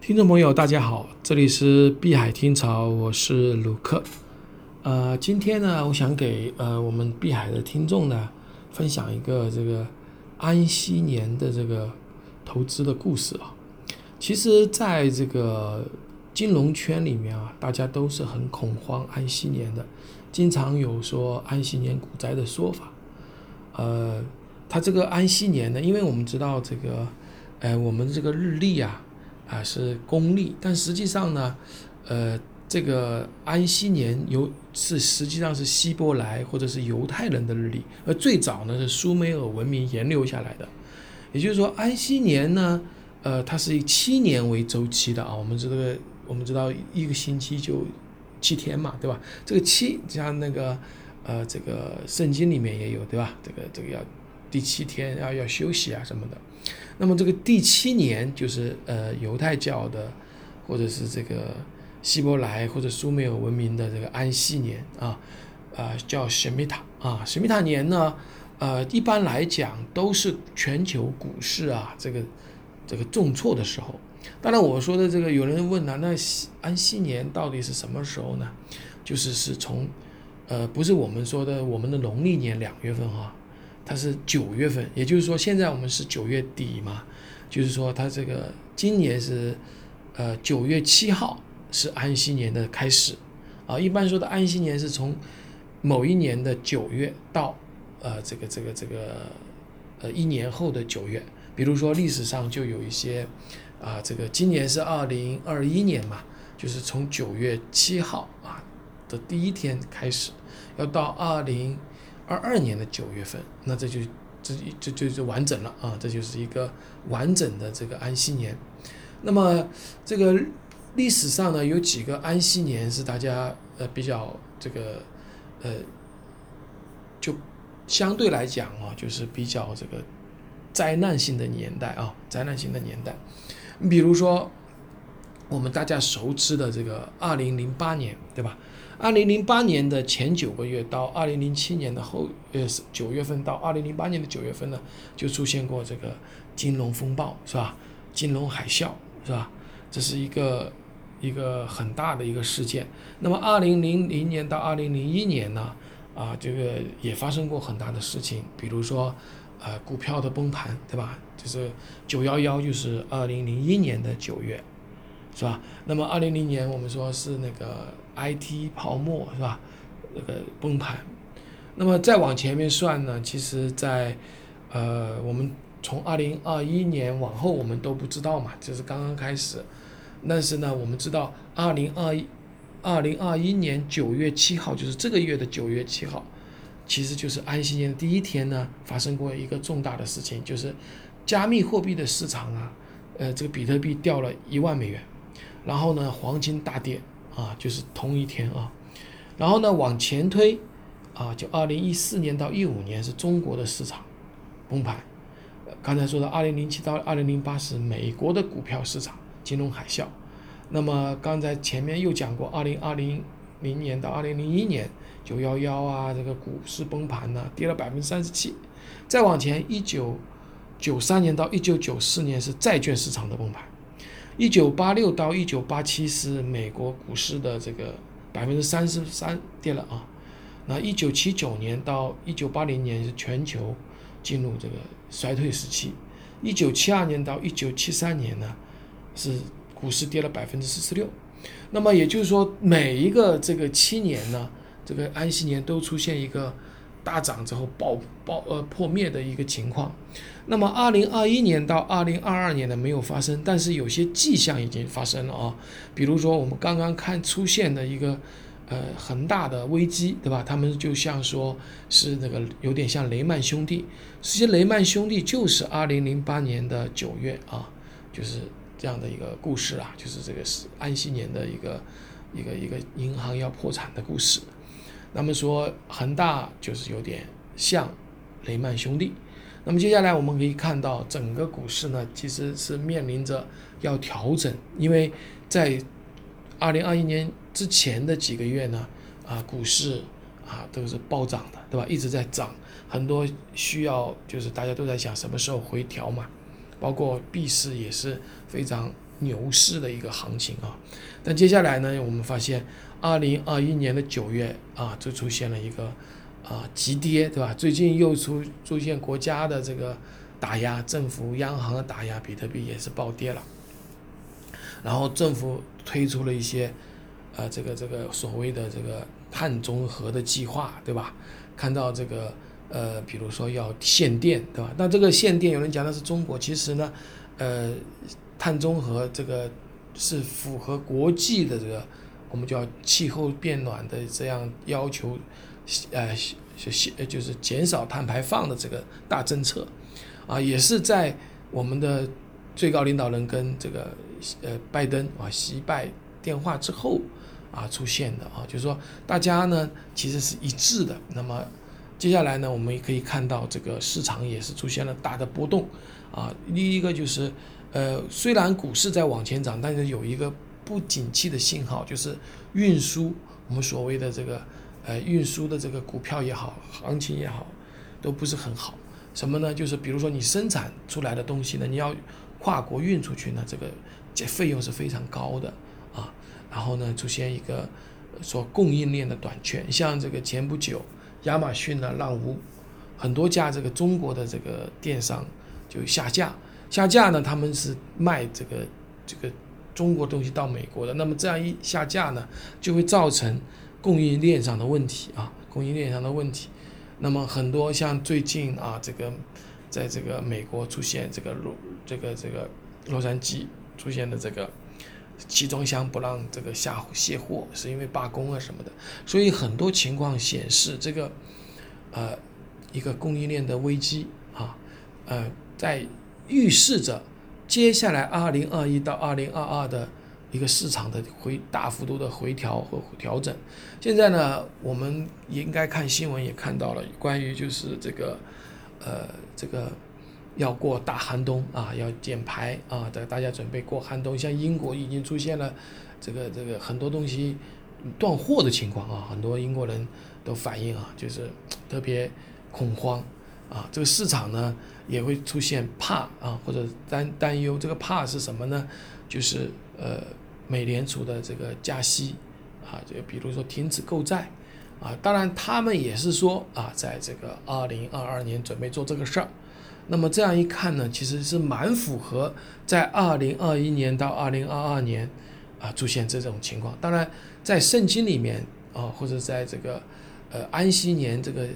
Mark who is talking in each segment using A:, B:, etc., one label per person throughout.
A: 听众朋友，大家好，这里是碧海听潮，我是鲁克。呃，今天呢，我想给呃我们碧海的听众呢，分享一个这个安息年的这个投资的故事啊。其实，在这个金融圈里面啊，大家都是很恐慌安息年的，经常有说安息年股灾的说法。呃，它这个安息年呢，因为我们知道这个，呃，我们这个日历啊。啊，是公历，但实际上呢，呃，这个安息年由是实际上是希伯来或者是犹太人的日历，而最早呢是苏美尔文明沿流下来的。也就是说，安息年呢，呃，它是以七年为周期的啊。我们这个我们知道一个星期就七天嘛，对吧？这个七像那个呃，这个圣经里面也有，对吧？这个这个要第七天要要休息啊什么的。那么这个第七年就是呃犹太教的，或者是这个希伯来或者苏美尔文明的这个安息年啊，啊叫什米塔啊，什米塔年呢，呃一般来讲都是全球股市啊这个这个重挫的时候。当然我说的这个有人问了，那安息年到底是什么时候呢？就是是从呃不是我们说的我们的农历年两月份哈。它是九月份，也就是说现在我们是九月底嘛，就是说它这个今年是，呃九月七号是安息年的开始，啊，一般说的安息年是从某一年的九月到呃这个这个这个呃一年后的九月，比如说历史上就有一些啊这个今年是二零二一年嘛，就是从九月七号啊的第一天开始，要到二零。二二年的九月份，那这就这这就就完整了啊！这就是一个完整的这个安息年。那么这个历史上呢，有几个安息年是大家呃比较这个呃，就相对来讲啊，就是比较这个灾难性的年代啊，灾难性的年代。比如说我们大家熟知的这个二零零八年，对吧？二零零八年的前九个月到二零零七年的后呃九月份到二零零八年的九月份呢，就出现过这个金融风暴，是吧？金融海啸，是吧？这是一个一个很大的一个事件。那么二零零零年到二零零一年呢，啊，这个也发生过很大的事情，比如说呃股票的崩盘，对吧？就是九幺幺，就是二零零一年的九月。是吧？那么二零零年我们说是那个 IT 泡沫是吧？那个崩盘。那么再往前面算呢，其实，在呃，我们从二零二一年往后我们都不知道嘛，就是刚刚开始。但是呢，我们知道二零二一二零二一年九月七号，就是这个月的九月七号，其实就是安息年的第一天呢，发生过一个重大的事情，就是加密货币的市场啊，呃，这个比特币掉了一万美元。然后呢，黄金大跌啊，就是同一天啊。然后呢，往前推啊，就二零一四年到一五年是中国的市场崩盘。刚才说的二零零七到二零零八是美国的股票市场金融海啸。那么刚才前面又讲过，二零二零零年到二零零一年九幺幺啊，这个股市崩盘呢，跌了百分之三十七。再往前，一九九三年到一九九四年是债券市场的崩盘。一九八六到一九八七是美国股市的这个百分之三十三跌了啊，那一九七九年到一九八零年是全球进入这个衰退时期，一九七二年到一九七三年呢是股市跌了百分之四十六，那么也就是说每一个这个七年呢，这个安息年都出现一个。大涨之后爆爆呃破灭的一个情况，那么二零二一年到二零二二年呢没有发生，但是有些迹象已经发生了啊，比如说我们刚刚看出现的一个呃恒大的危机，对吧？他们就像说是那个有点像雷曼兄弟，实际雷曼兄弟就是二零零八年的九月啊，就是这样的一个故事啊，就是这个是安息年的一个一个一个银行要破产的故事。那么说恒大就是有点像雷曼兄弟。那么接下来我们可以看到，整个股市呢其实是面临着要调整，因为在二零二一年之前的几个月呢，啊股市啊都是暴涨的，对吧？一直在涨，很多需要就是大家都在想什么时候回调嘛，包括币市也是非常牛市的一个行情啊。但接下来呢，我们发现二零二一年的九月啊，就出现了一个啊急跌，对吧？最近又出出现国家的这个打压，政府央行的打压，比特币也是暴跌了。然后政府推出了一些呃这个这个所谓的这个碳中和的计划，对吧？看到这个呃，比如说要限电，对吧？那这个限电，有人讲的是中国，其实呢，呃，碳中和这个。是符合国际的这个，我们叫气候变暖的这样要求，呃，就是减少碳排放的这个大政策，啊，也是在我们的最高领导人跟这个呃拜登啊习拜电话之后啊出现的啊，就是说大家呢其实是一致的。那么接下来呢，我们也可以看到这个市场也是出现了大的波动，啊，第一个就是。呃，虽然股市在往前涨，但是有一个不景气的信号，就是运输，我们所谓的这个呃运输的这个股票也好，行情也好，都不是很好。什么呢？就是比如说你生产出来的东西呢，你要跨国运出去呢，这个这费用是非常高的啊。然后呢，出现一个说供应链的短缺，像这个前不久亚马逊呢、让无很多家这个中国的这个电商就下架。下架呢？他们是卖这个这个中国东西到美国的，那么这样一下架呢，就会造成供应链上的问题啊，供应链上的问题。那么很多像最近啊，这个在这个美国出现这个洛这个这个洛杉矶出现的这个集装箱不让这个下卸货，是因为罢工啊什么的。所以很多情况显示这个呃一个供应链的危机啊，呃在。预示着接下来二零二一到二零二二的一个市场的回大幅度的回调和调整。现在呢，我们也应该看新闻也看到了关于就是这个呃这个要过大寒冬啊，要减排啊的，大家准备过寒冬。像英国已经出现了这个这个很多东西断货的情况啊，很多英国人都反映啊，就是特别恐慌。啊，这个市场呢也会出现怕啊，或者担担忧。这个怕是什么呢？就是呃，美联储的这个加息啊，就比如说停止购债啊。当然，他们也是说啊，在这个二零二二年准备做这个事儿。那么这样一看呢，其实是蛮符合在二零二一年到二零二二年啊出现这种情况。当然，在圣经里面啊，或者在这个呃安息年这个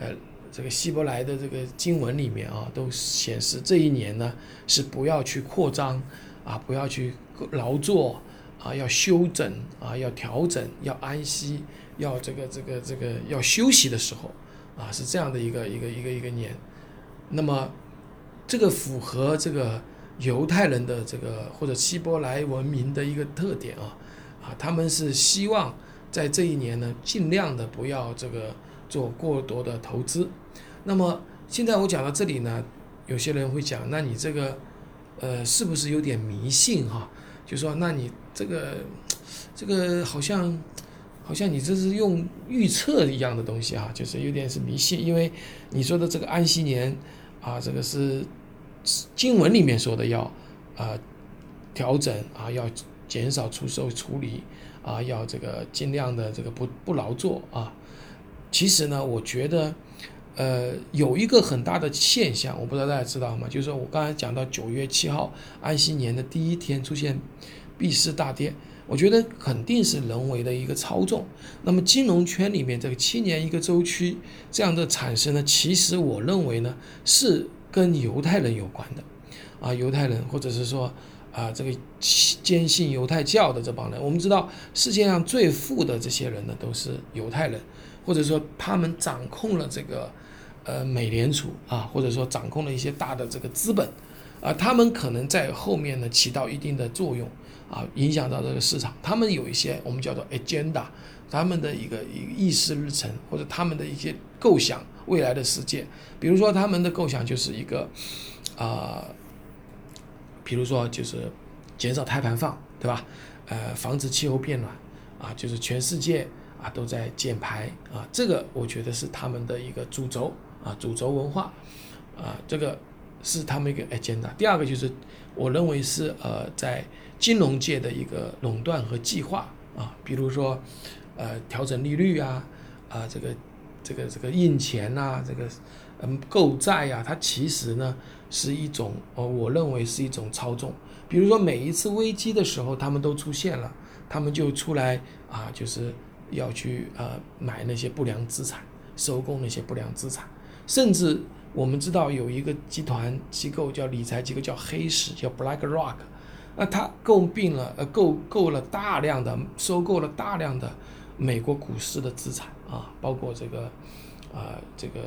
A: 呃。这个希伯来的这个经文里面啊，都显示这一年呢是不要去扩张啊，不要去劳作啊，要休整啊，要调整，要安息，要这个这个这个要休息的时候啊，是这样的一个一个一个一个年。那么这个符合这个犹太人的这个或者希伯来文明的一个特点啊啊，他们是希望在这一年呢尽量的不要这个做过多的投资。那么现在我讲到这里呢，有些人会讲，那你这个，呃，是不是有点迷信哈？就说那你这个，这个好像，好像你这是用预测一样的东西啊，就是有点是迷信，因为你说的这个安息年啊，这个是经文里面说的要啊调整啊，要减少出售处理啊，要这个尽量的这个不不劳作啊。其实呢，我觉得。呃，有一个很大的现象，我不知道大家知道吗？就是我刚才讲到九月七号安息年的第一天出现币市大跌，我觉得肯定是人为的一个操纵。那么金融圈里面这个七年一个周期这样的产生呢，其实我认为呢是跟犹太人有关的，啊，犹太人或者是说啊这个坚信犹太教的这帮人，我们知道世界上最富的这些人呢都是犹太人，或者说他们掌控了这个。呃，美联储啊，或者说掌控了一些大的这个资本，啊，他们可能在后面呢起到一定的作用，啊，影响到这个市场。他们有一些我们叫做 agenda，他们的一个一议事日程，或者他们的一些构想未来的世界。比如说他们的构想就是一个，啊，比如说就是减少碳排放，对吧？呃，防止气候变暖，啊，就是全世界啊都在减排，啊，这个我觉得是他们的一个主轴。啊，主轴文化，啊，这个是他们一个 agenda。第二个就是我认为是呃在金融界的一个垄断和计划啊，比如说呃调整利率啊啊这个这个这个印钱呐，这个嗯购债呀，它其实呢是一种呃我认为是一种操纵。比如说每一次危机的时候，他们都出现了，他们就出来啊，就是要去呃买那些不良资产，收购那些不良资产，甚至我们知道有一个集团机构叫理财机构叫黑石，叫 BlackRock，那它购并了呃购购了大量的收购了大量的美国股市的资产啊，包括这个啊这个。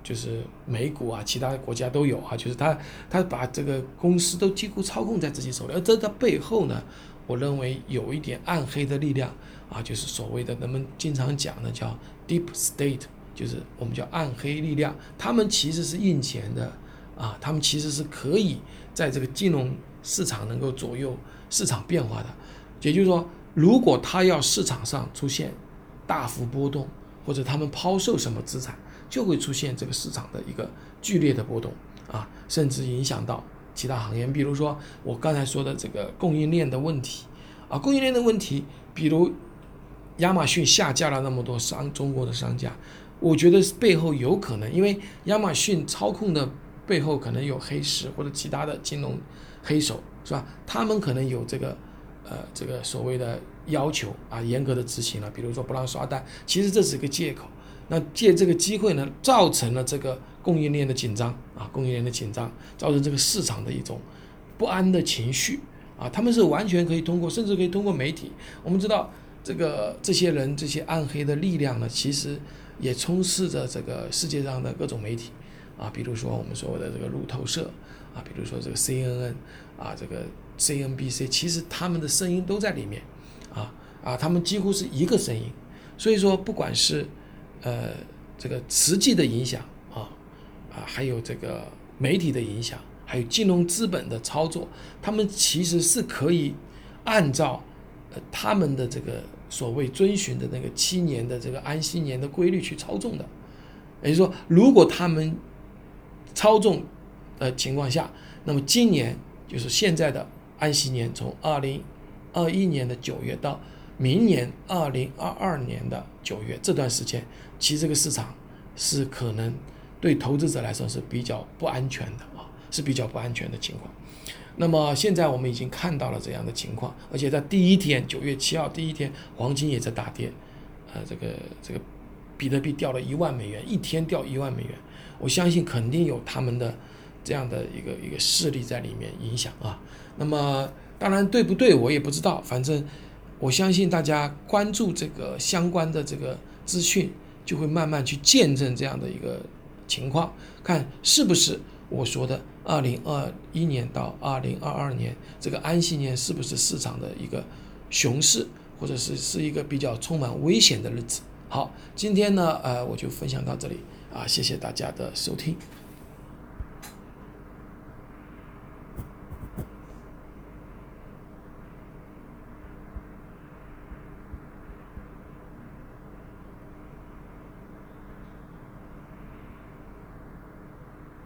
A: 就是美股啊，其他国家都有啊。就是他，他把这个公司都几乎操控在自己手里，而这在背后呢，我认为有一点暗黑的力量啊，就是所谓的人们经常讲的叫 deep state，就是我们叫暗黑力量。他们其实是印钱的啊，他们其实是可以在这个金融市场能够左右市场变化的。也就是说，如果他要市场上出现大幅波动，或者他们抛售什么资产。就会出现这个市场的一个剧烈的波动啊，甚至影响到其他行业。比如说我刚才说的这个供应链的问题啊，供应链的问题，比如亚马逊下架了那么多商中国的商家，我觉得背后有可能，因为亚马逊操控的背后可能有黑石或者其他的金融黑手，是吧？他们可能有这个呃这个所谓的要求啊，严格的执行了，比如说不让刷单，其实这是一个借口。那借这个机会呢，造成了这个供应链的紧张啊，供应链的紧张，造成这个市场的一种不安的情绪啊。他们是完全可以通过，甚至可以通过媒体。我们知道，这个这些人这些暗黑的力量呢，其实也充斥着这个世界上的各种媒体啊，比如说我们所谓的这个路透社啊，比如说这个 CNN 啊，这个 CNBC，其实他们的声音都在里面啊啊，他们几乎是一个声音。所以说，不管是呃，这个实际的影响啊，啊，还有这个媒体的影响，还有金融资本的操作，他们其实是可以按照呃他们的这个所谓遵循的那个七年的这个安息年的规律去操纵的。也就是说，如果他们操纵的情况下，那么今年就是现在的安息年，从二零二一年的九月到明年二零二二年的九月这段时间。其实这个市场是可能对投资者来说是比较不安全的啊，是比较不安全的情况。那么现在我们已经看到了这样的情况，而且在第一天九月七号第一天，黄金也在大跌，呃，这个这个比特币掉了一万美元，一天掉一万美元，我相信肯定有他们的这样的一个一个势力在里面影响啊。那么当然对不对我也不知道，反正我相信大家关注这个相关的这个资讯。就会慢慢去见证这样的一个情况，看是不是我说的二零二一年到二零二二年这个安息年是不是市场的一个熊市，或者是是一个比较充满危险的日子。好，今天呢，呃，我就分享到这里啊，谢谢大家的收听。